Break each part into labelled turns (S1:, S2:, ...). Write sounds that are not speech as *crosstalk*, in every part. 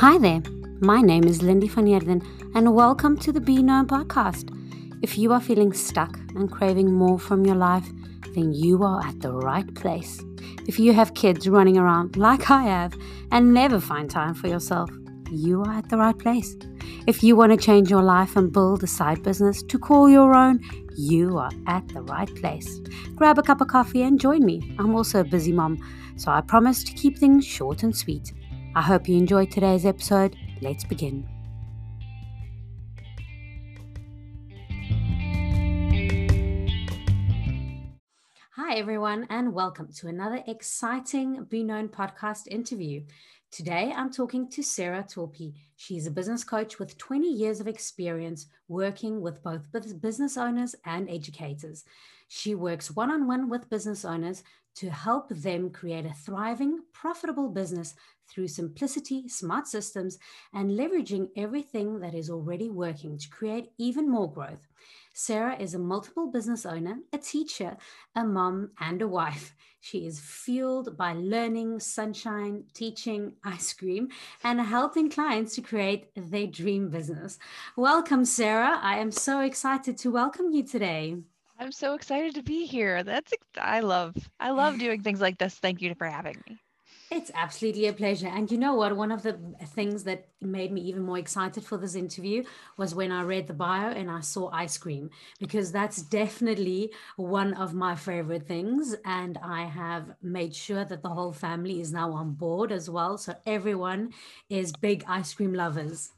S1: Hi there, my name is Lindy van and welcome to the Be Known podcast. If you are feeling stuck and craving more from your life, then you are at the right place. If you have kids running around like I have and never find time for yourself, you are at the right place. If you want to change your life and build a side business to call your own, you are at the right place. Grab a cup of coffee and join me. I'm also a busy mom, so I promise to keep things short and sweet. I hope you enjoyed today's episode. Let's begin. Hi, everyone, and welcome to another exciting Be Known podcast interview. Today, I'm talking to Sarah Torpy. She's a business coach with 20 years of experience working with both business owners and educators. She works one on one with business owners to help them create a thriving, profitable business through simplicity, smart systems, and leveraging everything that is already working to create even more growth. Sarah is a multiple business owner, a teacher, a mom, and a wife. She is fueled by learning, sunshine, teaching, ice cream, and helping clients to create their dream business. Welcome, Sarah. I am so excited to welcome you today.
S2: I'm so excited to be here. That's I love I love doing things like this. Thank you for having me.
S1: It's absolutely a pleasure. And you know what? One of the things that made me even more excited for this interview was when I read the bio and I saw ice cream, because that's definitely one of my favorite things. And I have made sure that the whole family is now on board as well. So everyone is big ice cream lovers.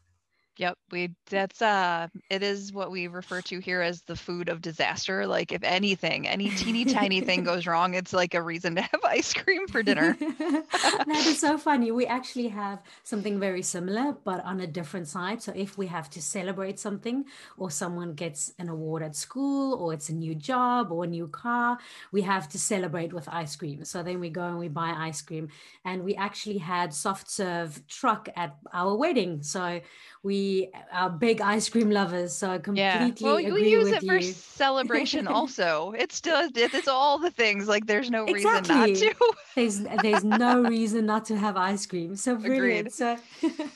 S2: Yep, we that's uh it is what we refer to here as the food of disaster. Like if anything, any teeny tiny thing *laughs* goes wrong, it's like a reason to have *laughs* ice cream for dinner. *laughs*
S1: that is so funny. We actually have something very similar but on a different side. So if we have to celebrate something or someone gets an award at school or it's a new job or a new car, we have to celebrate with ice cream. So then we go and we buy ice cream and we actually had soft serve truck at our wedding. So we are big ice cream lovers, so I completely yeah. well, agree
S2: we use
S1: it
S2: for celebration *laughs* also. It's still it's all the things. Like there's no exactly. reason not to.
S1: there's there's no reason not to have ice cream. So *laughs* brilliant. Agreed. So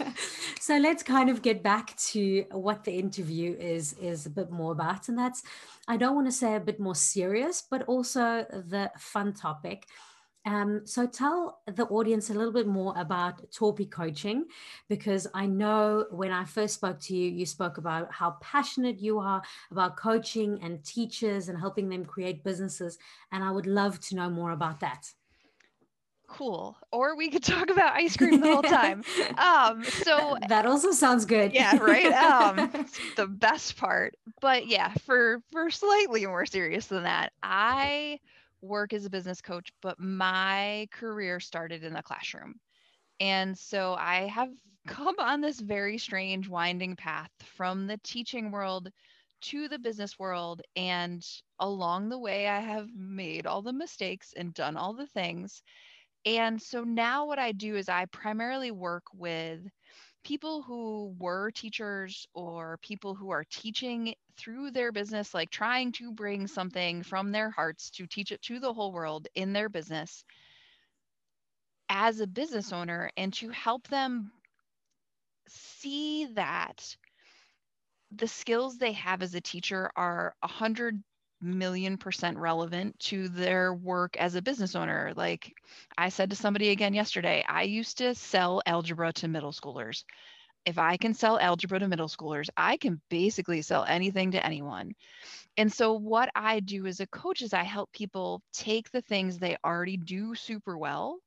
S1: *laughs* so let's kind of get back to what the interview is is a bit more about, and that's I don't want to say a bit more serious, but also the fun topic um, so tell the audience a little bit more about Torpy coaching, because I know when I first spoke to you, you spoke about how passionate you are about coaching and teachers and helping them create businesses. And I would love to know more about that.
S2: Cool. Or we could talk about ice cream the whole *laughs* time. Um, so *laughs*
S1: that also sounds good.
S2: Yeah, right. Um, *laughs* the best part. But yeah, for for slightly more serious than that, I work as a business coach, but my career started in the classroom. And so I have *laughs* come on this very strange winding path from the teaching world to the business world. And along the way, I have made all the mistakes and done all the things. And so now what I do is I primarily work with people who were teachers or people who are teaching through their business, like trying to bring something from their hearts to teach it to the whole world in their business as a business owner and to help them see that the skills they have as a teacher are a hundred million percent relevant to their work as a business owner. Like I said to somebody again yesterday, I used to sell algebra to middle schoolers. If I can sell algebra to middle schoolers, I can basically sell anything to anyone. And so, what I do as a coach is I help people take the things they already do super well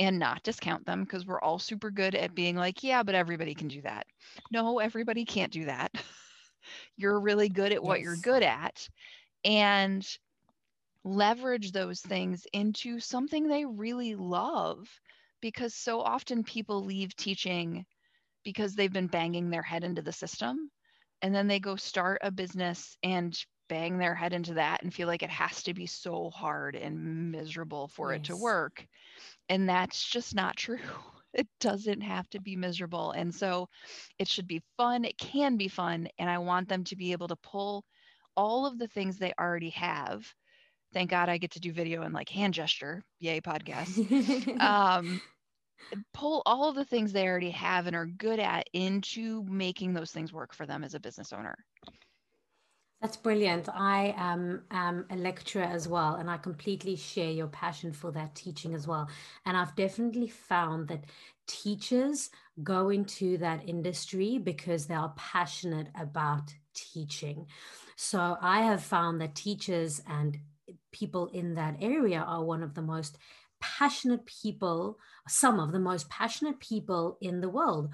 S2: and not discount them because we're all super good at being like, yeah, but everybody can do that. No, everybody can't do that. *laughs* you're really good at what yes. you're good at and leverage those things into something they really love because so often people leave teaching because they've been banging their head into the system and then they go start a business and bang their head into that and feel like it has to be so hard and miserable for it to work. And that's just not true. *laughs* It doesn't have to be miserable. And so it should be fun. It can be fun. And i want them to be able to pull all of the things they already have. Thank God I get to do video and like hand gesture. Yay, podcast. *laughs* um, pull all of the things they already have and are good at into making those things work for them as a business owner.
S1: That's brilliant. I am, am a lecturer as well, and I completely share your passion for that teaching as well. And I've definitely found that teachers go into that industry because they are passionate about teaching. So I have found that teachers and people in that area are one of the most passionate people, some of the most passionate people in the world.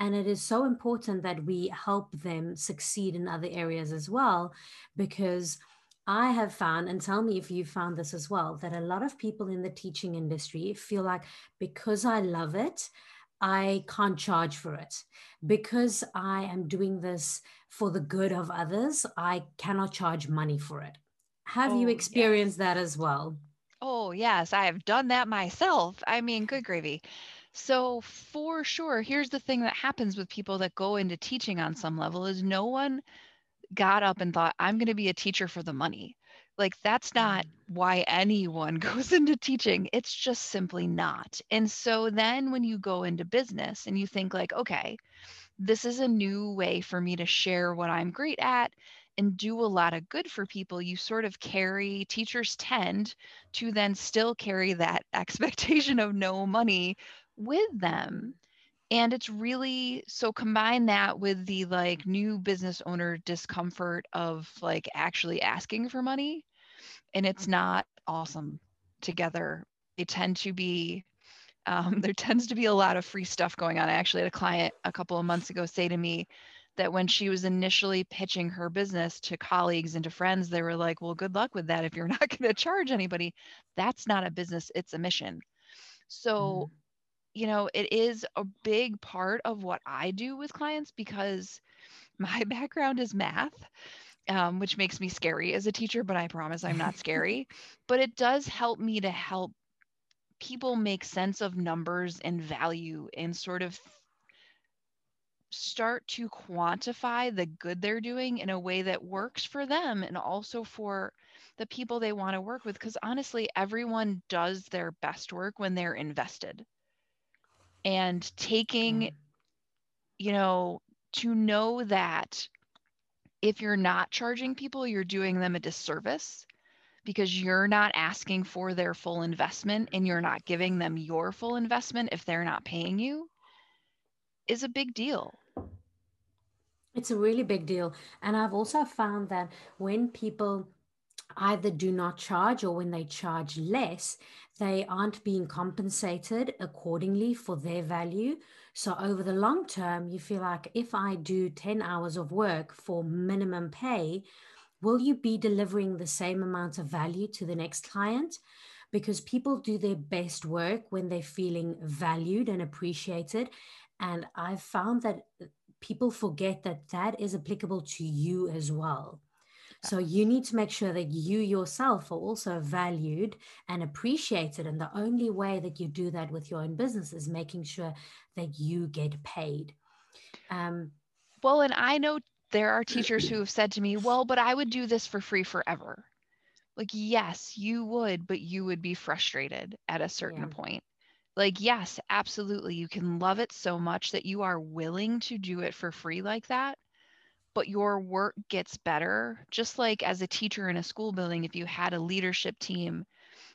S1: And it is so important that we help them succeed in other areas as well, because I have found, and tell me if you found this as well, that a lot of people in the teaching industry feel like because I love it, I can't charge for it. Because I am doing this for the good of others, I cannot charge money for it. Have oh, you experienced yes. that as well?
S2: Oh, yes, I have done that myself. I mean, good gravy. So for sure, here's the thing that happens with people that go into teaching on some level is no one got up and thought, I'm going to be a teacher for the money. Like that's not mm. why anyone *laughs* goes into teaching. It's just simply not. And so then when you go into business and you think like, okay, this is a new way for me to share what I'm great at and do a lot of good for people, you sort of carry, teachers tend to then still carry that *laughs* expectation of no money with them and it's really so combine that with the like new business owner discomfort of like actually asking for money and it's mm-hmm. not awesome together. They tend to be um, *laughs* there tends to be a lot of free stuff going on. I actually had a client a couple of months ago say to me that when she was initially pitching her business to colleagues and to friends they were like well good luck with that if you're *laughs* not going to charge anybody. That's not a business it's a mission. So mm-hmm you know, it is a big part of what I do with clients because *laughs* my background is math. Um, which makes me scary as a teacher, but I promise I'm not *laughs* scary. but it does help me to help people make sense of numbers and value and sort of start to quantify the good they're doing in a way that works for them and also for the people they want to work with. Because honestly, everyone does their best work when they're invested and taking mm. you know to know that if you're not charging people you're doing them a disservice because you're not asking for their full investment and you're not giving them your full investment if they're not paying you is a big deal
S1: it's a really big deal and i've also found that when people either do not charge or when they charge less, they aren't being compensated accordingly for their value. So, over the long term, you feel like if I do 10 hours of work for minimum pay, will you be delivering the same amount of value to the next client? Because people do their best work when they're feeling valued and appreciated. And I've found that people forget that that is applicable to you as well. So you need to make sure that you yourself are also valued and appreciated. And the only way that you do that with your own business is making sure that you get paid. Um,
S2: well, and I know there are *clears throat* teachers who have said to me, well, but I would do this for free forever. Like, yes, you would, but you would be frustrated at a certain yeah. point. Like, yes, absolutely. You can love it so much that you are willing to do it for free like that but your work gets better. Just like as a teacher in a school building, if you had a leadership team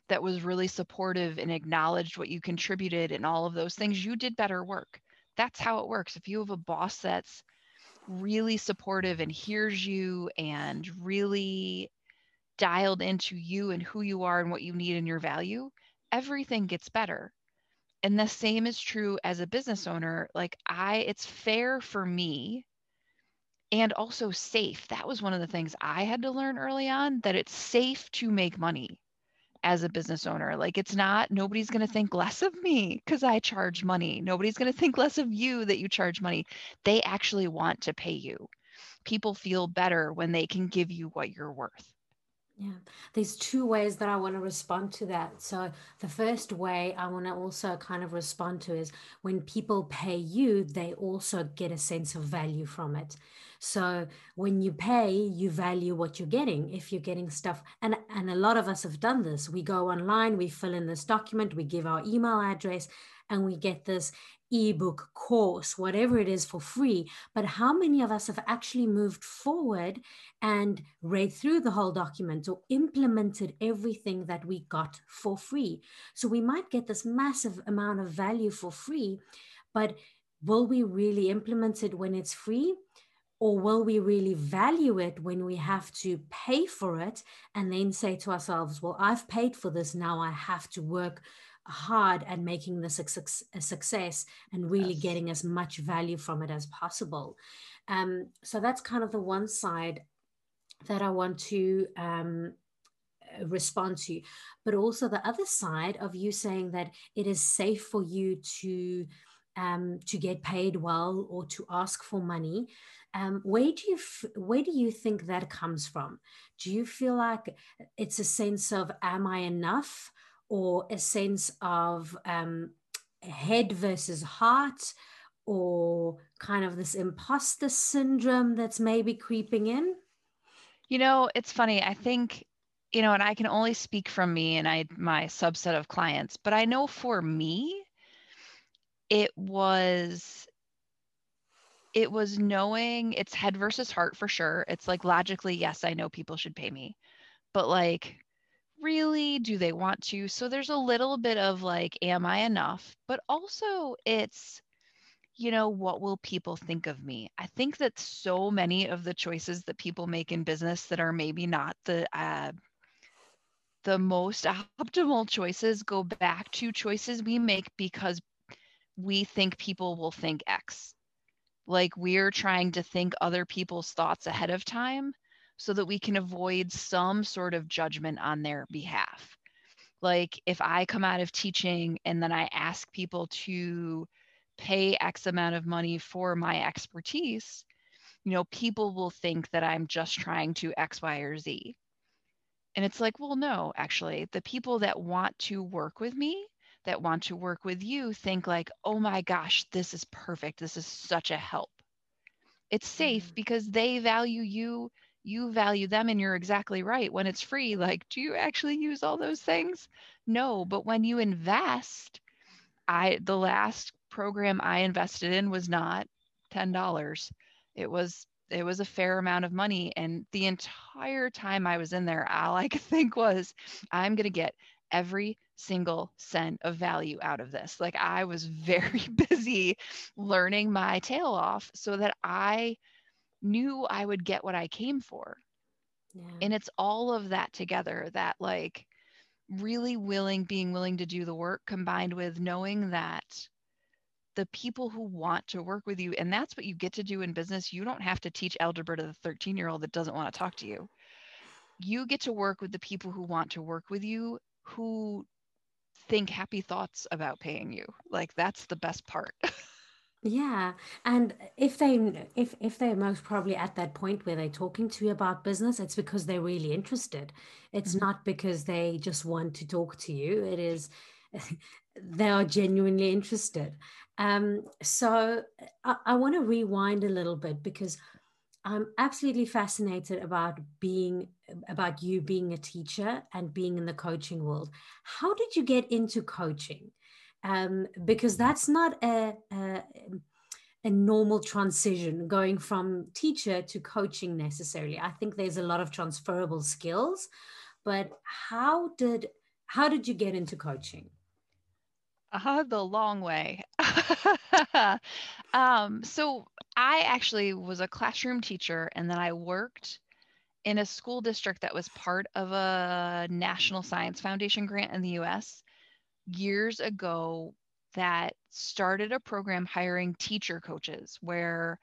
S2: that was really supportive and acknowledged what you contributed and all of those things, you did better work. That's how it works. If you have a boss that's really supportive and hears you and really dialed into you and who you are and what you need and your value, everything gets better. And the same is true as a business owner. Like, I, it's fair for me and also safe. That was one of the things I had to learn early on that it's safe to make money as a business owner. Like it's not, nobody's going to think less of me because I charge money. Nobody's going to think less of you that you charge money. They actually want to pay you. People feel better when they can give you what you're worth.
S1: Yeah, there's two ways that I want to respond to that. So, the first way I want to also kind of respond to is when people pay you, they also get a sense of value from it. So when you pay, you value what you're getting. If you're getting stuff, and and a lot of us have done this. We go online, we fill in this document, we give our email address, and we get this ebook course whatever it is for free but how many of us have actually moved forward and read through the whole document or implemented everything that we got for free? So we might get this massive amount of value for free but will we really implement it when it's free? Or will we really value it when we have to pay for it and then say to ourselves, well, I've paid for this, now I have to work hard at making this a, success and really yes. getting as much value from it as possible. Um, so that's kind of the one side that I want to um, respond to. But also the other side of you saying that it is safe for you to um, to get paid well or to ask for money. Um, where do you f- where do you think that comes from? Do you feel like it's a sense of am I enough, or a sense of um, head versus heart, or kind of this imposter syndrome that's maybe creeping in?
S2: You know, it's funny. I think you know, and I can only speak from me and I my subset of clients, but I know for me, it was it was knowing it's head versus heart for sure. It's like logically, yes, I know people should pay me, but like, really, do they want to? So there's a little bit of like, am I enough? But also, it's, you know, what will people think of me? I think that so many of the choices that people make in business that are maybe not the, uh, the most *laughs* optimal choices go back to choices we make because we think people will think X like we're trying to think other people's thoughts ahead of time so that we can avoid some sort of judgment on their behalf. Like if I come out of teaching and then I ask people to pay X amount of money for my expertise, you know, people will think that I'm just trying to X, Y, or Z. And it's like, well, no, actually, the people that want to work with me that want to work with you think like, oh my gosh, this is perfect. This is such a help. It's safe mm-hmm. because they value you, you value them, and you're exactly right. When it's free, like, do you actually use all those things? No, but when you invest, I the last program I invested in was not $10. It was it was a fair amount of money and the entire time I was in there all I could *laughs* think was I'm going to get every single cent of value out of this. Like I was *laughs* very busy learning my tail off so that I knew I would get what I came for. Yeah. And it's all of that together that like really willing being willing to do the work combined with knowing that the people who want to work with you and that's what you get to do in business you don't have to teach algebra to the 13 year old that doesn't want to talk to you you get to work with the people who want to work with you who think happy thoughts about paying you. Like that's the best part. *laughs*
S1: yeah and if they if if they're most probably at that point where they're talking to you about business it's because they're really interested it's mm-hmm. not because they just want to talk to you it is *laughs* they are genuinely interested um so i, I want to rewind a little bit because I'm absolutely fascinated about being about you being a teacher and being in the coaching world. How did you get into coaching? Um, because that's not a, a, a normal transition going from teacher to coaching necessarily. I think there's a lot of transferable skills, but how did how did you get into coaching?
S2: Uh, the long way. *laughs* um, so I actually was a classroom teacher and then I worked in a school district that was part of a National Science Foundation grant in the US years ago that started a program hiring teacher coaches where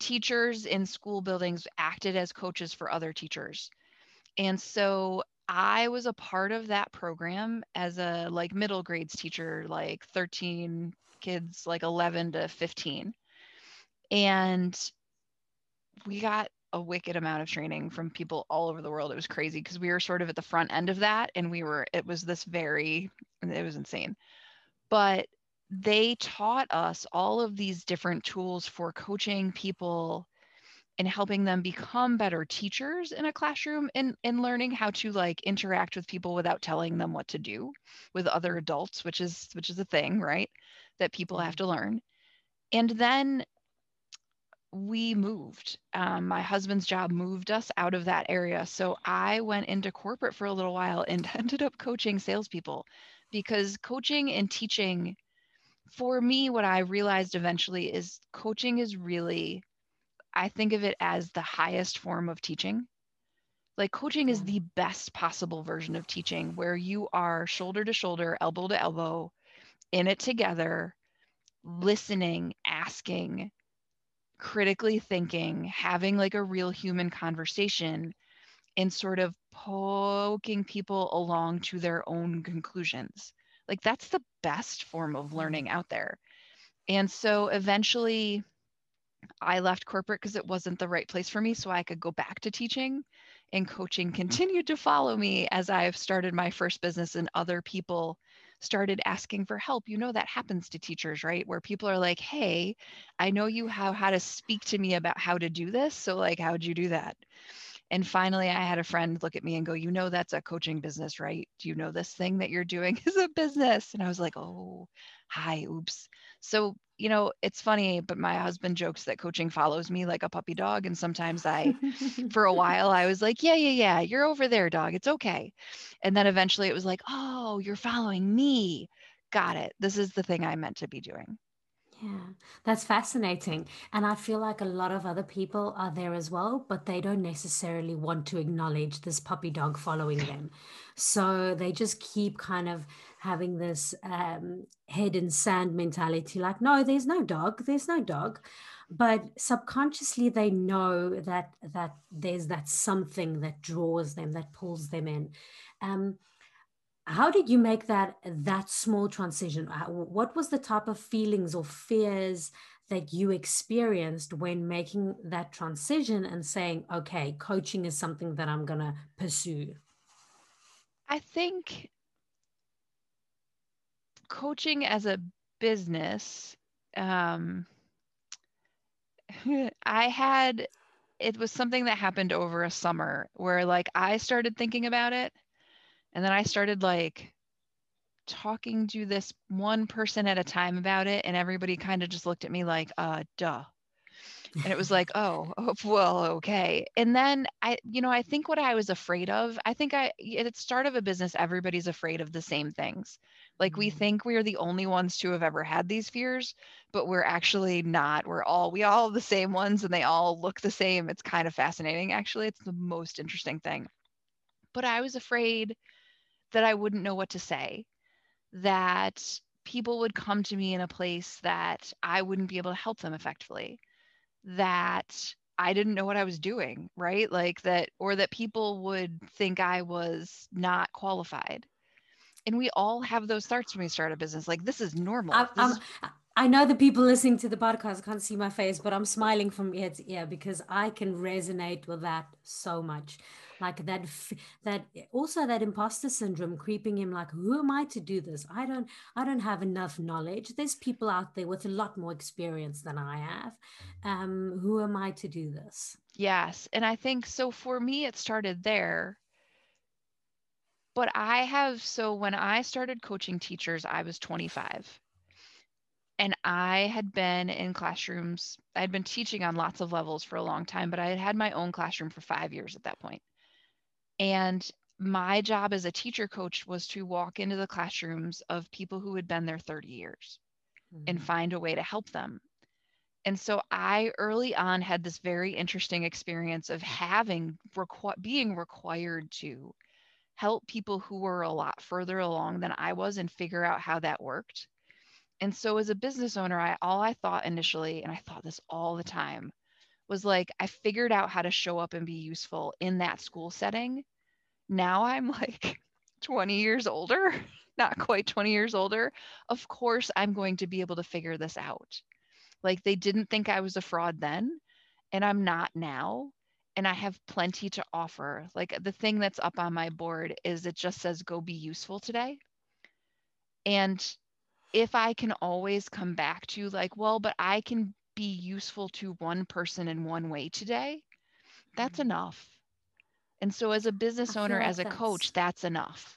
S2: teachers in school buildings acted as coaches for other teachers. And so I was a part of that program as a like middle grades teacher, like 13 kids, like 11 to 15 and we got a wicked amount of training from people all over the world. It was crazy because we were sort of at the front end of that and we were it was this very it was insane. But they taught us all of these different tools for coaching people and helping them become better teachers in a classroom and, and learning how to like interact with people without telling them what to do with other adults which is which is a thing right that people have mm-hmm. to learn and then we moved um, my husband's job moved us out of that area so i went into corporate for a little while and *laughs* ended up coaching salespeople because coaching and teaching for me what i realized eventually is coaching is really I think of it as the highest form of teaching. Like coaching is the best possible version of teaching where you are shoulder to shoulder, elbow to elbow, in it together, listening, asking, critically thinking, having like a real human conversation, and sort of poking people along to their own conclusions. Like that's the best form of learning out there. And so eventually, I left corporate because it wasn't the right place for me. So I could go back to teaching and coaching mm-hmm. continued to follow me as I've started my first business and other people started asking for help. You know, that happens to teachers, right? Where people are like, hey, I know you have how to speak to me about how to do this. So, like, how'd you do that? And finally, I had a friend look at me and go, You know, that's a coaching business, right? Do you know this thing that you're doing *laughs* is a business? And I was like, Oh, hi, oops. So, you know, it's funny, but my husband jokes that coaching follows me like a puppy dog. And sometimes I, *laughs* for a while, I was like, yeah, yeah, yeah, you're over there, dog. It's okay. And then eventually it was like, oh, you're following me. Got it. This is the thing I meant to be doing.
S1: Yeah, that's fascinating. And I feel like a lot of other people are there as well, but they don't necessarily want to acknowledge this puppy dog following them. So they just keep kind of having this um, head in sand mentality like, no, there's no dog, there's no dog. But subconsciously, they know that that there's that something that draws them, that pulls them in. Um, how did you make that that small transition? What was the type of feelings or fears that you experienced when making that transition and saying okay coaching is something that i'm going to pursue
S2: i think coaching as a business um, *laughs* i had it was something that happened over a summer where like i started thinking about it and then I started like talking to this one person at a time about it. And everybody kind of just looked at me like, uh, duh. And it was like, *laughs* oh, *laughs* oh, well, okay. And then I, you know, I think what I was afraid of, I think I, at the start of a business, everybody's afraid of the same things. Like we mm-hmm. think we are the only ones to have ever had these fears, but we're actually not. We're all, we all have the same ones and they all look the same. It's kind of fascinating. Actually, it's the most interesting thing. But I was afraid that I wouldn't know what to say, that people would come to me in a place that I wouldn't be able to help them effectively, that I didn't know what I was doing, right? Like that, or that people would think I was not qualified. And we all have those thoughts when we start a business. Like this is normal.
S1: I,
S2: this is-
S1: I know the people listening to the podcast can't see my face, but I'm smiling from ear to ear because I can resonate with that so much like that that also that imposter syndrome creeping him like who am i to do this? I don't i don't have enough knowledge. There's people out there with a lot more experience than i have. Um who am i to do this?
S2: Yes and i think so for me it started there. But i have so when i started coaching teachers i was 25 and I had been in classrooms. I had been teaching on lots of levels for a long time, but I had had my own classroom for five years at that point. And my job as a teacher coach was to walk into the classrooms of people who had been there 30 years mm-hmm. and find a way to help them. And so I early on had this very interesting experience of having requ- being required to help people who were a lot further along than I was and figure out how that worked. And so as a business owner, I all I thought initially, and I thought this all the time, was like I figured out how to show up and be useful in that school setting now I'm like *laughs* 20 years older, *laughs* not quite 20 years older. Of course, I'm going to be able to figure this out. Like they didn't think I was a fraud then, and I'm not now. And I have plenty to offer. Like the thing that's up on my board is it just says, go be useful today. And if I can always come back to, like, well, but I can be useful to one person in one way today, that's
S1: Mm.
S2: enough. And so, as a business owner,
S1: like
S2: as a coach, that's enough.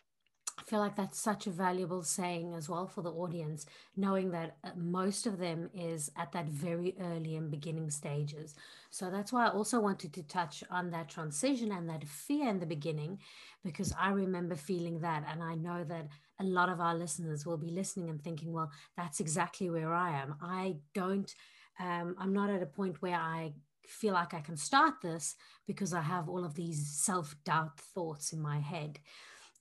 S1: I feel like that's such a valuable saying as well for the audience, knowing that uh, most of them is at that very early and beginning stages. So that's why I also wanted to touch on that transition and that fear in the beginning, because I remember feeling that. And I know that a lot of our listeners will be listening and thinking, well, that's exactly where I am. I don't, um, I'm not at a point where I feel like I can start this because I have all of these self doubt thoughts in my head.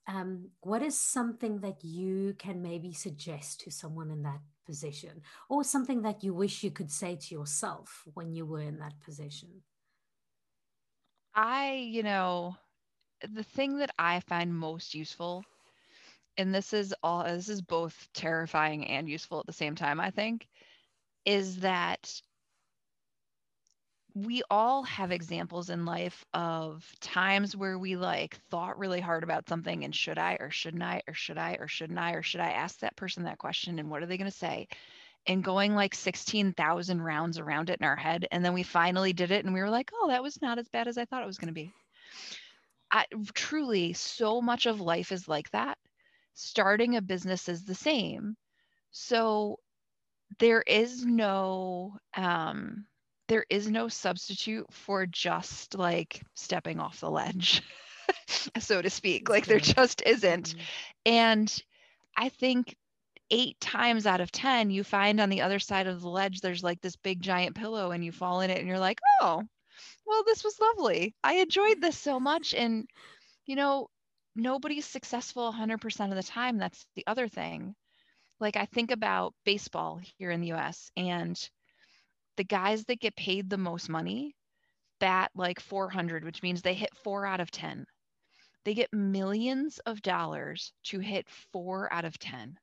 S1: Um, what is something that you can maybe suggest to someone in that position? Or something that you wish you could say to yourself when you were in that position?
S2: I, you know, the thing that I find most useful, and this is all, this is both terrifying and useful at the same time, I think, is that we all have examples in life of times where we like thought really hard about something and should I or shouldn't I or should I or shouldn't I or should I ask that person that question and what are they going to say? And going like 16,000 rounds around it in our head. And then we finally did it and we were like, oh, that was not as bad as I thought it was going to be. I, truly, so much of life is like that. Starting a business is the same. So there is no, um, there is no substitute for just like stepping off the ledge, *laughs* so to speak. Like there just isn't.
S1: Mhm.
S2: And I think eight times out of 10, you find on the other side of the ledge, there's like this big giant pillow and you fall in it and you're like, oh, well, this was lovely. I enjoyed this so much. And, you know, nobody's successful 100% of the time. That's the other thing. Like I think about baseball here in the US and the guys that get paid the most money bat like 400, which means they hit four out of 10. They get millions of dollars to hit four out of 10.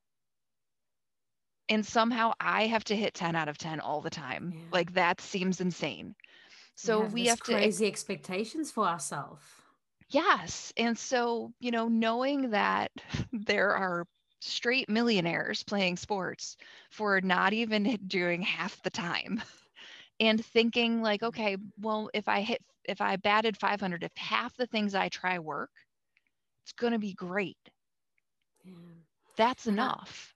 S2: And somehow I have to hit 10 out of 10 all the time.
S1: Yeah.
S2: Like that seems insane. So we
S1: this
S2: have to
S1: crazy expectations for ourselves
S2: Yes. And so, you know, knowing that *laughs* there are straight millionaires playing sports for not even doing half the time *laughs* and thinking like, okay, well, if I hit, if I batted 500, if half the things I try work, it's going to be great.
S1: yeah.
S2: That's
S1: And I-
S2: enough.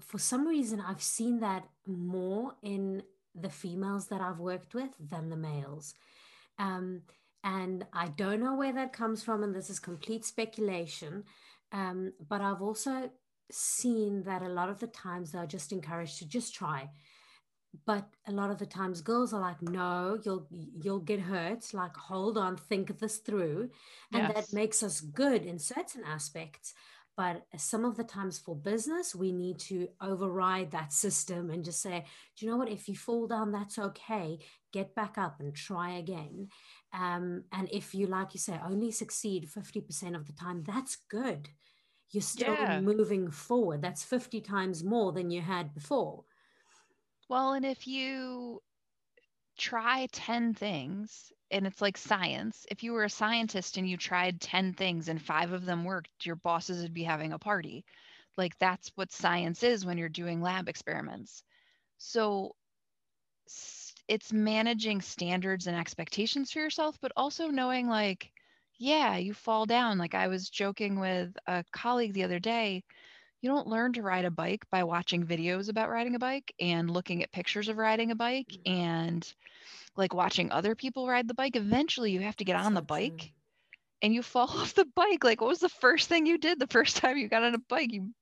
S1: for some reason I've seen that more in the females that I've worked with than the males. Um, and I don't know where that comes from, and this is complete speculation. Um, but I've also seen that a lot of the times they're just encouraged to just try. But a lot of the times girls are like, no, you'll you'll get hurt. Like, hold on, think this through. And
S2: Yes.
S1: that makes us good in certain aspects. But some of the times for business, we need to override that system and just say, do you know what? If you fall down, that's okay. Get back up and try again. Um, and if you, like you say, only succeed 50% of the time, that's good. You're still
S2: Yeah.
S1: moving forward. That's 50 times more than you had before.
S2: Well, and if you try 10 things and it's like science, if you were a scientist and you tried 10 things and five of them worked, your bosses would be having a party. Like that's what science is when you're doing lab experiments. So it's managing standards and expectations for yourself, but also knowing like, yeah, you fall down. Like I was joking with a colleague the other day you don't learn to ride a bike by watching videos about riding a bike and looking at pictures of riding a bike
S1: Mhm.
S2: and like watching other people ride the bike. Eventually, you have to get on the bike and you fall *laughs* off the bike. Like, what was the first thing you did the first time you got on a bike? You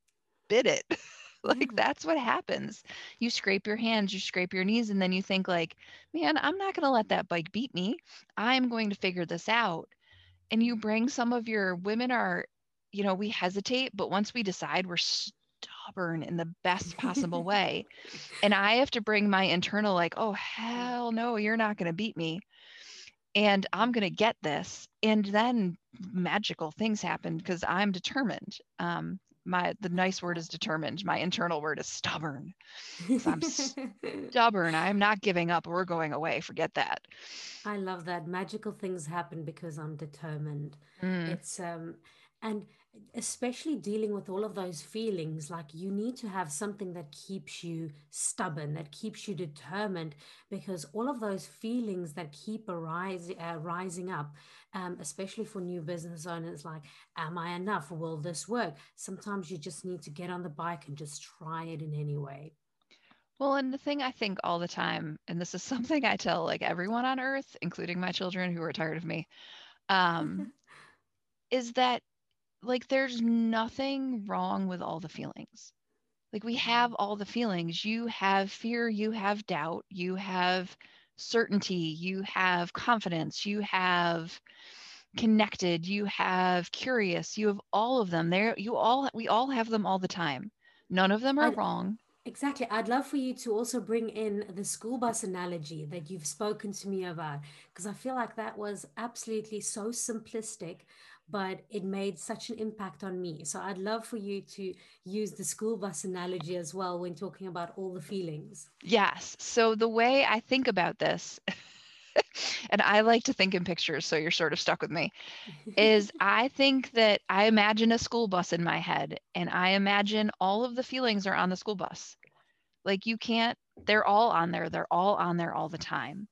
S2: bit it. *laughs* like, that's what happens. You scrape your hands, you scrape your knees, and then you think, like, man, I'm not going to let that bike beat me. I'm going to figure this out. And you bring some of your women are you know, we hesitate, but once we decide, we're stubborn in the best possible way. And I have to bring my internal, like, oh, hell no, you're not going to beat me. And I'm going to get this. And then magical things happen because I'm determined. Um, my the nice word is determined. My internal word is stubborn. I'm *laughs* Stubborn. I'm not giving up. We're going away. Forget that.
S1: I love that. Magical things happen because I'm determined.
S2: Mm,
S1: It's um and especially dealing with all of those feelings like you need to have something that keeps you stubborn that keeps you determined because all of those feelings that keep arise, uh, rising up um, especially for new business owners like am i enough? Will this work? Sometimes you just need to get on the bike and just try it in any way.
S2: Well, and the thing I think all the time, and this is *laughs* something I tell like everyone on earth, including my children who are tired of me, um, *laughs* is that like there's nothing wrong with all the feelings. Like we mm-hmm. have all the feelings. You have fear, you have doubt, you have certainty, you have confidence, you have connected, you have curious, you have all of them. There you all we all have them all the time. None of them are wrong.
S1: Exactly. I'd love for you to also bring in the school bus analogy that you've spoken to me about, because I feel like that was absolutely so simplistic, but it made such an impact on me. So I'd love for you to use the school bus analogy as well when talking about all the feelings.
S2: Yes. So the way I think about this, *laughs* and I like to think in pictures, so you're sort of stuck with me, is *laughs* I think that I imagine a school bus in my head and I imagine all of the feelings are on the school bus. Like you can't, they're all on there. They're all on there all the time.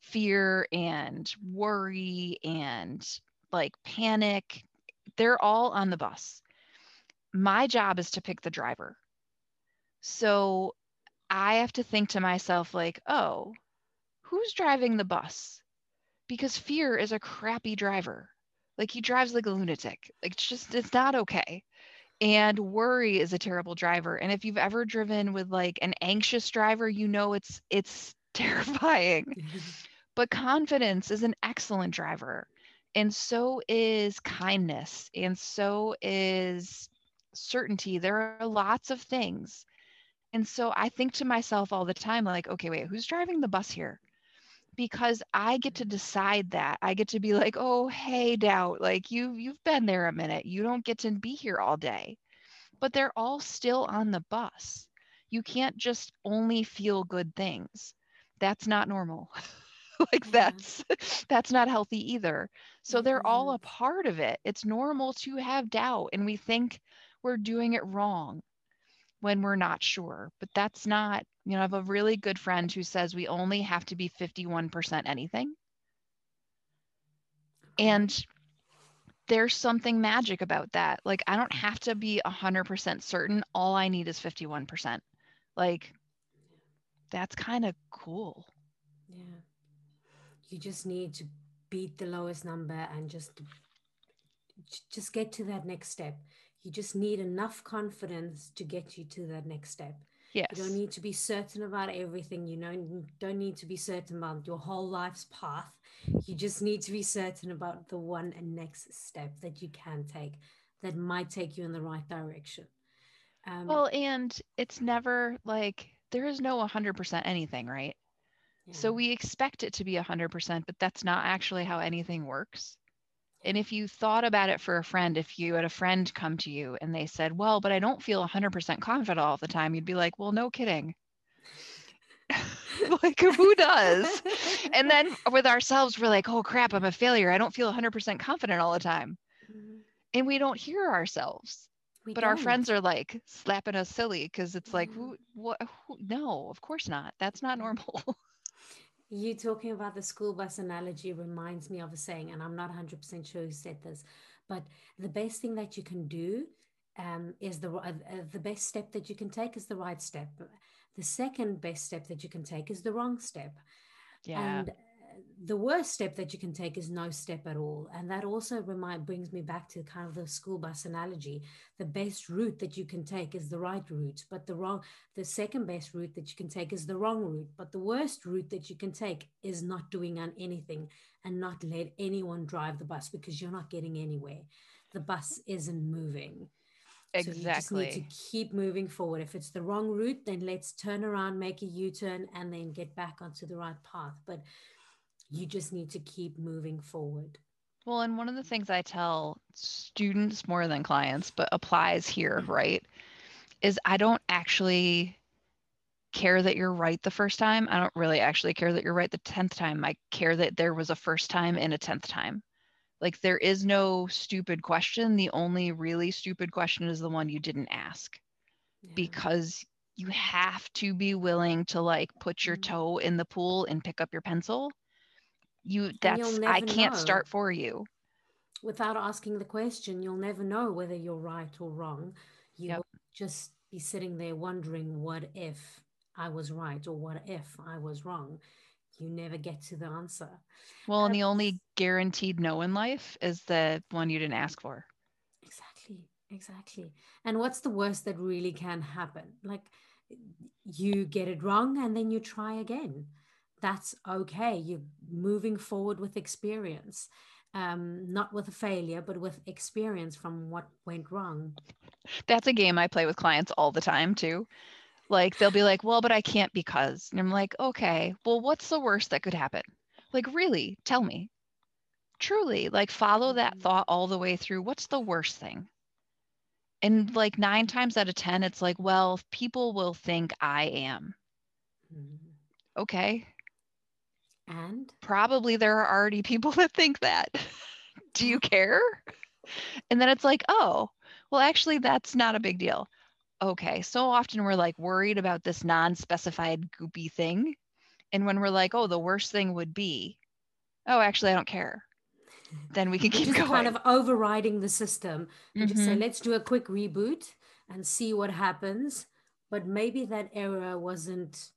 S2: Fear and worry and like panic, they're all on the bus. My job is to pick the driver. So I have to think to myself, like, oh, who's driving the bus? Because fear is a crappy driver. Like he drives like a lunatic. Like it's just, it's not okay. And worry is a terrible driver. And if you've ever driven with like an anxious driver, you know it's it's *laughs* terrifying. *laughs* but confidence is an excellent driver and so is kindness and so is certainty. There are lots of things. And so i think to myself all the time like okay wait who's driving the bus here? Because i get to decide that. I get to be like oh hey doubt like you you've been there a minute. You don't get to be here all day. But they're all still on the bus. You can't just only feel good things. That's not normal *laughs* *laughs* like that's *laughs* that's not healthy either. So they're mm-hmm. all a part of it. It's normal to have doubt and we think we're doing it wrong when we're not sure but that's not you know i have a really good friend who says we only have to be 51% anything. And there's something magic about that. Like i don't have to be 100% certain. All i need is 51% like that's kind of cool
S1: you just need to beat the lowest number and just just get to that next step. You just need enough confidence to get you to that next step.
S2: Yes.
S1: you don't need to be certain about everything. You know don't need to be certain about your whole life's path. You just need to be certain about the one and next step that you can take that might take you in the right direction.
S2: Um, well and it's never like there is no 100% anything right so mm. we expect it to be 100%, but that's not actually how anything works. And if you thought about it for a friend, if you had a friend come to you and they said, Well, but I don't feel 100% confident all the time, you'd be like, Well, no kidding. *laughs* like, who does? and then *laughs* with ourselves, we're like, Oh crap, I'm a failure. I don't feel 100% confident all the time. Mm-hmm. And we don't hear ourselves. We but don't. our friends are like slapping us silly because it's like, mm-hmm. who, what, who, no, of course not. That's not mm-hmm. normal. *laughs*
S1: You talking about the school bus analogy reminds me of a saying, and I'm not 100% sure who said this, but the best thing that you can do um, is the uh, the best step that you can take is the right step. The second best step that you can take is the wrong step.
S2: Yeah.
S1: And the worst step that you can take is no step at all. And that also remind brings me back to kind of the school bus analogy. The best route that you can take is the right route, but the wrong, the second best route that you can take is the wrong route. But the worst route that you can take is not doing anything and not let anyone drive the bus because you're not getting anywhere. The bus isn't moving.
S2: Exactly. So you just
S1: need to keep moving forward. If it's the wrong route, then let's turn around, make a U-turn, and then get back onto the right path. But you just need to keep moving forward.
S2: Well, and one of the things I tell students more than clients, but applies here, right, is I don't actually care that you're right the first time. I don't really actually care that you're right the 10th time. I care that there was a first time and a 10th time. Like there is no stupid question. The only really stupid question is the one you didn't ask
S1: Yeah.
S2: because you have to be willing to like put your
S1: Mhm.
S2: toe in the pool and pick up your pencil. You that's I can't
S1: know.
S2: start for you.
S1: without asking the question, you'll never know whether you're right or wrong. You
S2: Yep.
S1: just be sitting there wondering, what if I was right or what if I was wrong? You never get to the answer.
S2: Well, and
S1: Um,
S2: the only guaranteed no in life is the one you didn't ask for.
S1: Exactly, exactly. And what's the worst that really can happen? Like you get it wrong and then you try again. That's okay. You're moving forward with experience, um, not with a failure, but with experience from what went wrong.
S2: That's a game I play with clients all the time too. Like they'll be like, "Well, but I can't because." And I'm like, "Okay, well, what's the worst that could happen?" Like, really, tell me. Truly, like follow that
S1: Mhm.
S2: thought all the way through. What's the worst thing? And like 9 times out of 10 it's like, "Well, people will think I am."
S1: Mhm.
S2: Okay.
S1: And
S2: Probably there are already people *laughs* that think that. Do you care? And then it's like, "Oh, well actually that's not a big deal." Okay, so often we're like worried about this non-specified goopy thing. And when we're like, oh, the worst thing would be, oh, actually, I don't care. Then we can keep
S1: just
S2: going.
S1: kind of overriding the system and just say,
S2: mm-hmm.
S1: let's do a quick reboot and see what happens. But maybe that error wasn't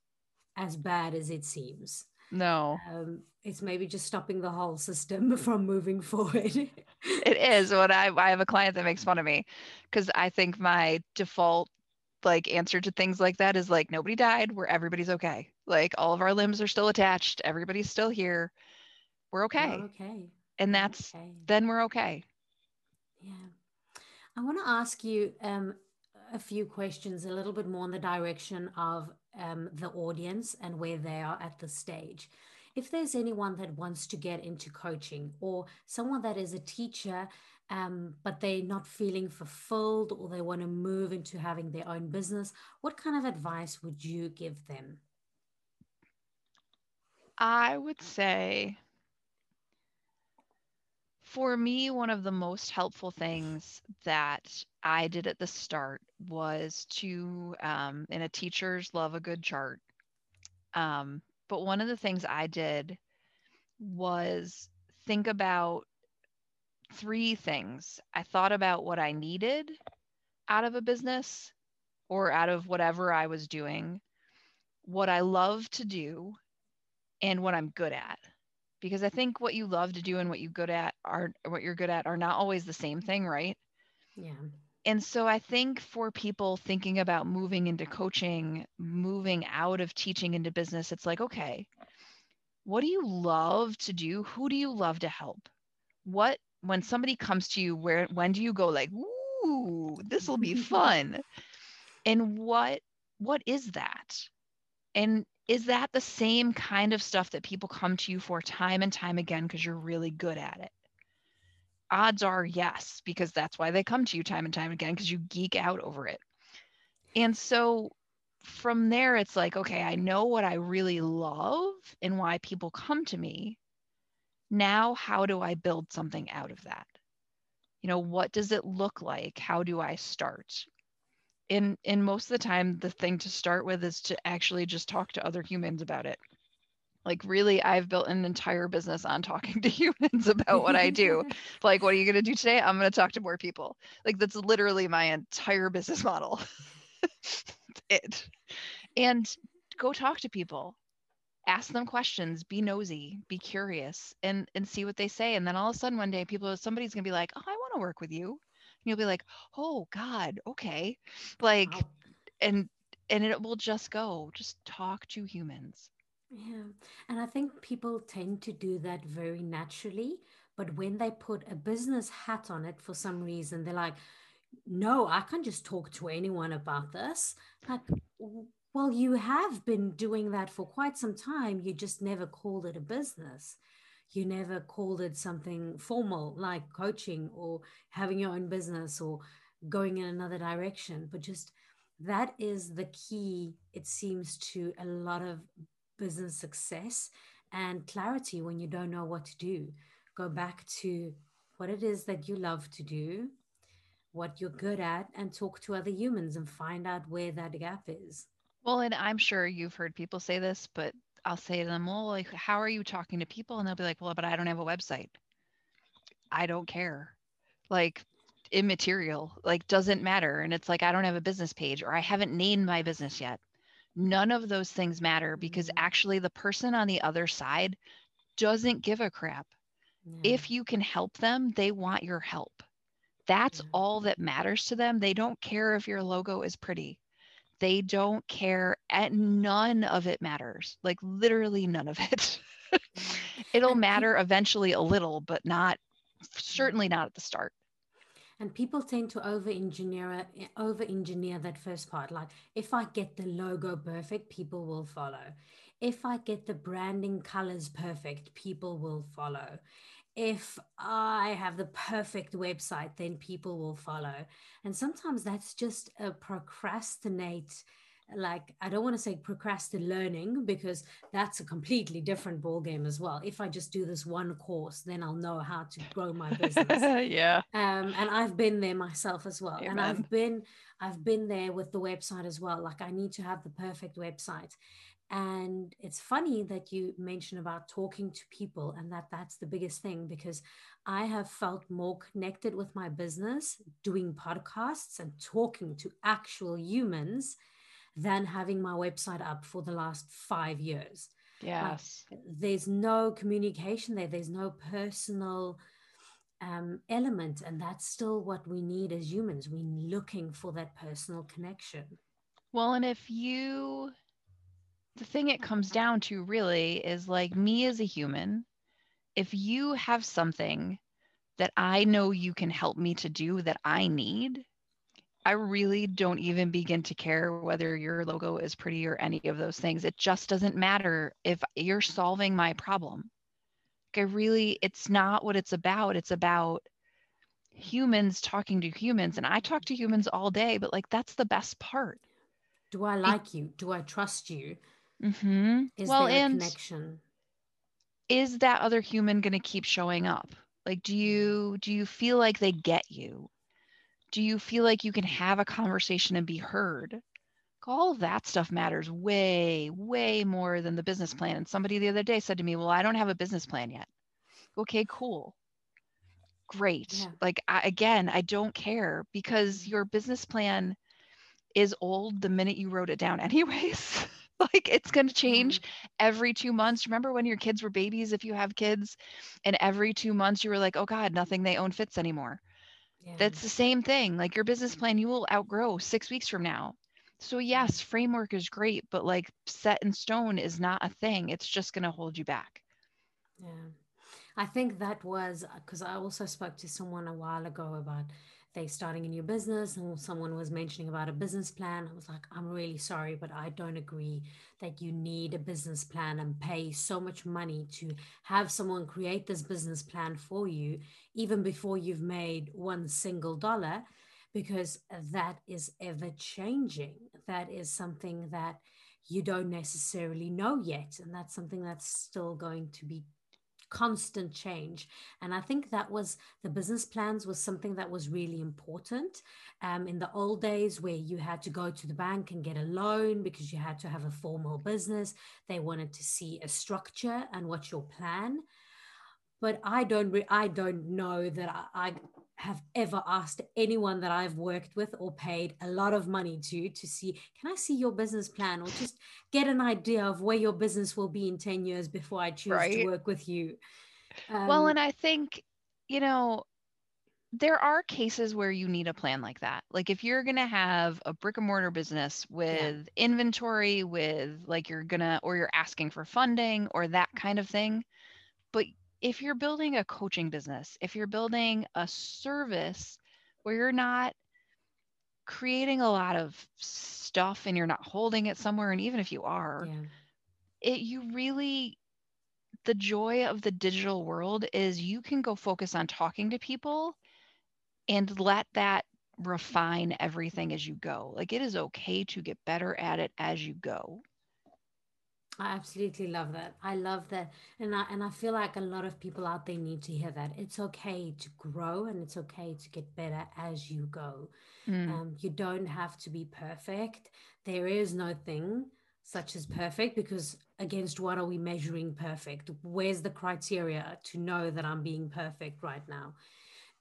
S1: as bad as it seems.
S2: No,
S1: Um, it's maybe just stopping the whole system *laughs* from moving forward.
S2: it is. When I, I have a client that makes fun of me because I think my default like answer to things like that is like nobody died, where everybody's okay. Like all of our limbs are still attached, everybody's still here. We're okay.
S1: You're okay.
S2: And that's
S1: okay.
S2: then we're okay.
S1: Yeah. I want to ask you um, a few questions, a little bit more in the direction of um, the audience and where they are at the stage. If there's anyone that wants to get into coaching or someone that is a teacher, um, but they're not feeling fulfilled or they want to move into having their own business, what kind of advice would you give them?
S2: I would say for me, one of the most helpful things that I did at the start was to, um, and a teachers love a good chart. Um, but one of the things I did was think about three things. I thought about what I needed out of a business or out of whatever I was doing, what I love to do, and what I'm good at. Because I think what you love to do and what you good at are what you're good at are not always the same thing, right?
S1: Yeah.
S2: And so I think for people thinking about moving into coaching, moving out of teaching into business, it's like, okay, what do you love to do? Who do you love to help? What when somebody comes to you, where when do you go like, ooh, this will be *laughs* fun? and what what is that? And is that the same kind of stuff that people come to you for time and time again because you're really good at it? Odds are yes, because that's why they come to you time and time again because you geek out over it. And so from there, it's like, okay, I know what I really love and why people come to me. Now, how do I build something out of that? You know, what does it look like? How do I start? And in most of the time, the thing to start with is to actually just talk to other humans about it. Like really, I've built an entire business on talking *laughs* to humans about what I do. *laughs* like, what are you going to do today? I'm going to talk to more people. Like that's literally my entire business model. *laughs* it. And go talk to people. Ask them questions, be nosy, be curious, and and see what they say. And then all of a sudden one day people somebody's gonna be like, Oh, I want to work with you. You'll be like, Oh God, okay. Like
S1: Wow.
S2: and and it will just go. Just talk to humans.
S1: Yeah. And I think people tend to do that very naturally. But when they put a business hat on it for some reason, they're like, no, I can't just talk to anyone about this. Like, well, you have been doing that for quite some time. You just never called it a business. You never called it something formal like coaching or having your own business or going in another direction. But just that is the key, it seems, to a lot of business success and clarity when you don't know what to do. Go back to what it is that you love to do, what you're good at, and talk to other humans and find out where that gap is.
S2: Well, and I'm sure you've heard people say this, but I'll say to them, well, like, how are you talking to people? And they'll be like, well, but I don't have a website. I don't care. Like, immaterial, like, doesn't matter. And it's like, I don't have a business page or I haven't named my business yet. None of those things matter because
S1: Mm.
S2: actually the person on the other side doesn't give a crap.
S1: Yeah.
S2: If you can help them, they want your help. That's
S1: Yeah.
S2: all that matters to them. They don't care if your logo is pretty. They don't care, and none of it matters. Like literally none of it. Mm. *laughs* It'll
S1: And peop-
S2: matter eventually a little, but not certainly not at the start.
S1: And people tend to over engineer over engineer that first part. Like if I get the logo perfect, people will follow. If I get the branding colors perfect, people will follow. If I have the perfect website, then people will follow. And sometimes that's just a procrastinate like I don't want to say procrastinate learning because that's a completely different ball game as well. If I just do this one course, then I'll know how to grow my business *laughs*
S2: yeah.
S1: um, and I've been there myself as well. And I've been I've been there with the website as well. Like I need to have the perfect website. And it's funny that you mention about talking to people and that that's the biggest thing because I have felt more connected with my business doing podcasts and talking to actual humans than having my website up for the last 5 years.
S2: Yes.
S1: there's no communication there. There's no personal um, element and that's still what we need as humans. We're looking for that personal connection.
S2: Well, and if you, the thing it comes down to really is like me as a human, if you have something that I know you can help me to do that I need, I really don't even begin to care whether your logo is pretty or any of those things. It just doesn't matter if you're solving my problem. Like I really, it's not what it's about. It's about humans talking to humans. And I talk to humans all day, but like that's the best part.
S1: do i like you do i trust you
S2: Mm-hmm.
S1: is
S2: well,
S1: there a
S2: and
S1: connection
S2: is that other human going to keep showing up? Like, do you do you feel like they get you? Do you feel like you can have a conversation and be heard? All that stuff matters way, way more than the business plan. And somebody the other day said to me, "Well, I don't have a business plan yet." Okay, cool. Great.
S1: Yeah.
S2: Like I, again, I don't care because your business plan is old the minute you wrote it down anyways. *laughs* *laughs* like it's going to mm-hmm. change every two months. Remember when your kids were babies, if you have kids, and every two months you were like, oh God, nothing they own fits anymore.
S1: yeah.
S2: That's the same thing. Like your business plan, you will outgrow six weeks from now. So, yes, framework is great, but like set in stone is not a thing. It's just going to hold you back.
S1: Yeah. I think that was because I also spoke to someone a while ago about they starting a new business and someone was mentioning about a business plan. I was like, I'm really sorry, but I don't agree that you need a business plan and pay so much money to have someone create this business plan for you, even before you've made one single dollar, because that is ever changing. That is something that you don't necessarily know yet. And that's something that's still going to be constant change. And i think that was the business plans was something that was really important. Um, in the old days where you had to go to the bank and get a loan because you had to have a formal business they wanted to see a structure and what's your plan. But i don't re- i don't know that I, I have ever asked anyone that I've worked with or paid a lot of money to to see can I see your business plan or just get an idea of where your business will be in 10 years before I choose to work with you.
S2: well,
S1: Um,
S2: and I think, you know, there are cases where you need a plan like that. Like if you're going to have a brick and mortar business with inventory, with like you're going to, or you're asking for funding or that kind of thing. But if you're building a coaching business, if you're building a service where you're not creating a lot of stuff and you're not holding it somewhere, and even if you are,
S1: yeah.
S2: it you really the joy of the digital world is you can go focus on talking to people and let that refine everything as you go. Like it is okay to get better at it as you go.
S1: I absolutely love that. I love that. And I and I feel like a lot of people out there need to hear that. It's okay to grow and it's okay to get better as you go. Mm. Um, you don't have to be perfect. There is no thing such as perfect because against what are we measuring perfect? Where's the criteria to know that I'm being perfect right now?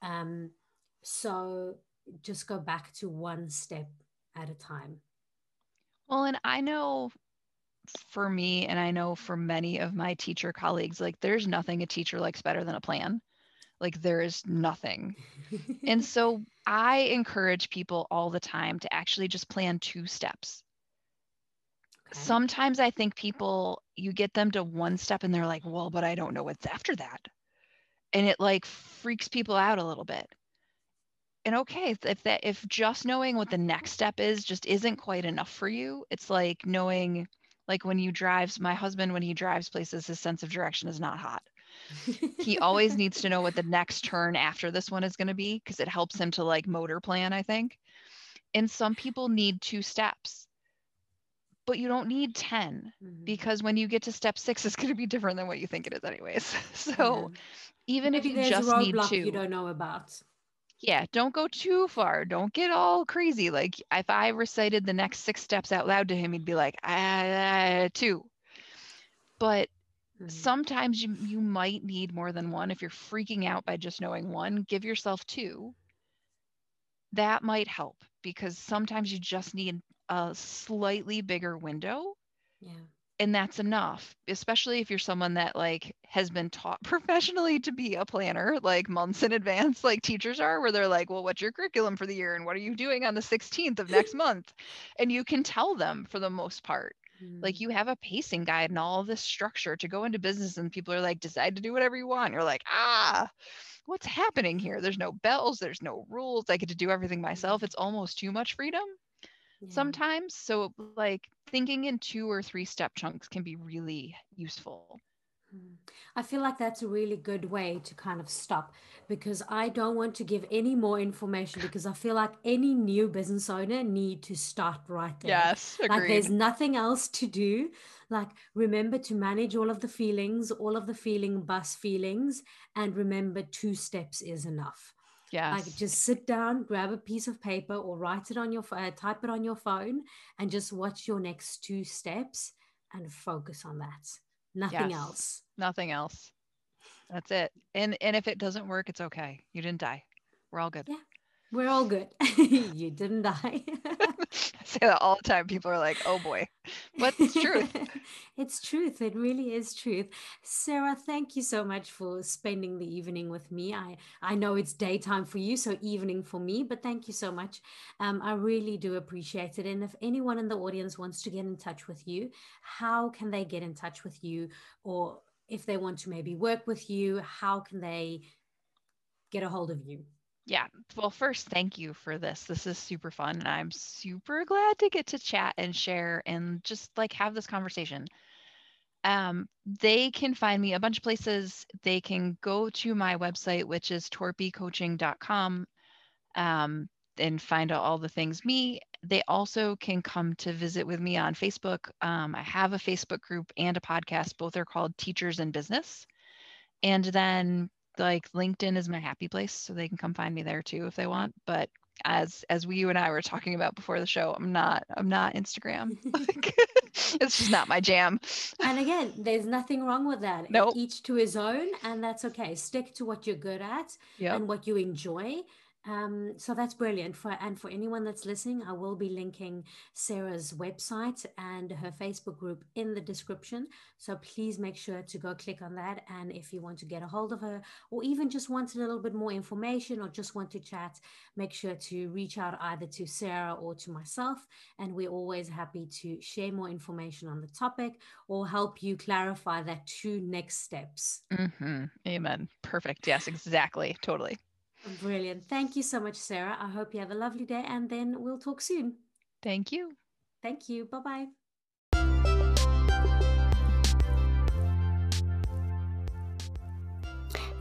S1: Um, so just go back to one step at a time.
S2: Well, and I know for me, and I know for many of my teacher colleagues, like there's nothing a teacher likes better than a plan. Like there is nothing. and *laughs* so I encourage people all the time to actually just plan two steps. Okay. Sometimes I think people, you get them to one step and they're like, well, but I don't know what's after that. And it like freaks people out a little bit. And okay, if that if just knowing what the next step is just isn't quite enough for you, it's like knowing like when you drives my husband when he drives places his sense of direction is not hot he always *laughs* needs to know what the next turn after this one is going to be because it helps him to like motor plan i think and some people need two steps but you don't need 10 mm-hmm. because when you get to step six it's going to be different than what you think it is anyways *laughs* so mm-hmm. even Maybe if you just need two
S1: you don't know about
S2: yeah, don't go too far. Don't get all crazy. Like if I recited the next six steps out loud to him, he'd be like, ah, two. But mm-hmm. sometimes you you might need more than one. If you're freaking out by just knowing one, give yourself two. That might help because sometimes you just need a slightly bigger window.
S1: Yeah
S2: and that's enough especially if you're someone that like has been taught *laughs* professionally to be a planner like months in advance like teachers are where they're like well what's your curriculum for the year and what are you doing on the 16th of next *laughs* month? And you can tell them for the most part. Mm. like you have a pacing guide and all this structure to go into business and people are like decide to do whatever you want. You're like ah what's happening here? There's no bells there's no rules. I get to do everything myself. It's almost too much freedom yeah. sometimes. So, like thinking in two or three step chunks can be really useful.
S1: Hmm. I feel like that's a really good way to kind of stop because I don't want to give any more information because I feel like any new business owner need to start right there.
S2: Yes,
S1: agreed. like there's nothing else to do. Like remember to manage all of the feelings, all of the feeling bus feelings, and remember two steps is enough.
S2: Yeah.
S1: Like just sit down, grab a piece of paper or write it on your uh, type it on your phone and just watch your next two steps and focus on that. Nothing yes. else.
S2: Nothing else. That's it. And and if it doesn't work, it's okay. You didn't die. We're all good.
S1: Yeah. We're all good. *laughs* you didn't die. *laughs*
S2: Say that all the time. People are like, oh boy. But it's truth. *laughs*
S1: it's truth. It really is truth. Sarah, thank you so much for spending the evening with me. I, I know it's daytime for you, so evening for me, but thank you so much. Um, I really do appreciate it. And if anyone in the audience wants to get in touch with you, how can they get in touch with you? Or if they want to maybe work with you, how can they get a hold of you?
S2: Yeah. Well, first, thank you for this. This is super fun. And I'm super glad to get to chat and share and just like have this conversation. Um, they can find me a bunch of places. They can go to my website, which is torpycoaching.com, um, and find out all the things me. They also can come to visit with me on Facebook. Um, I have a Facebook group and a podcast. Both are called Teachers in Business. And then like LinkedIn is my happy place, so they can come find me there too if they want. But as as we you and I were talking about before the show, I'm not I'm not Instagram. *laughs* *laughs* *laughs* it's just not my jam.
S1: And again, there's nothing wrong with that.
S2: Nope.
S1: Each to his own, and that's okay. Stick to what you're good at yep. and what you enjoy. Um, so that's brilliant for and for anyone that's listening, I will be linking Sarah's website and her Facebook group in the description. So please make sure to go click on that. And if you want to get a hold of her, or even just want a little bit more information, or just want to chat, make sure to reach out either to Sarah or to myself. And we're always happy to share more information on the topic or help you clarify that two next steps.
S2: Mm-hmm. Amen. Perfect. Yes, exactly. Totally.
S1: Brilliant. Thank you so much, Sarah. I hope you have a lovely day and then we'll talk soon.
S2: Thank you.
S1: Thank you. Bye bye.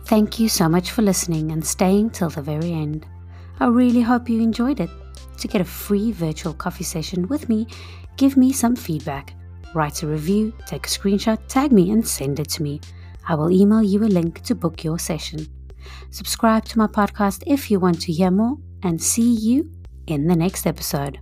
S1: Thank you so much for listening and staying till the very end. I really hope you enjoyed it. To get a free virtual coffee session with me, give me some feedback. write a review, take a screenshot, tag me, and send it to me. I will email you a link to book your session. Subscribe to my podcast if you want to hear more, and see you in the next episode.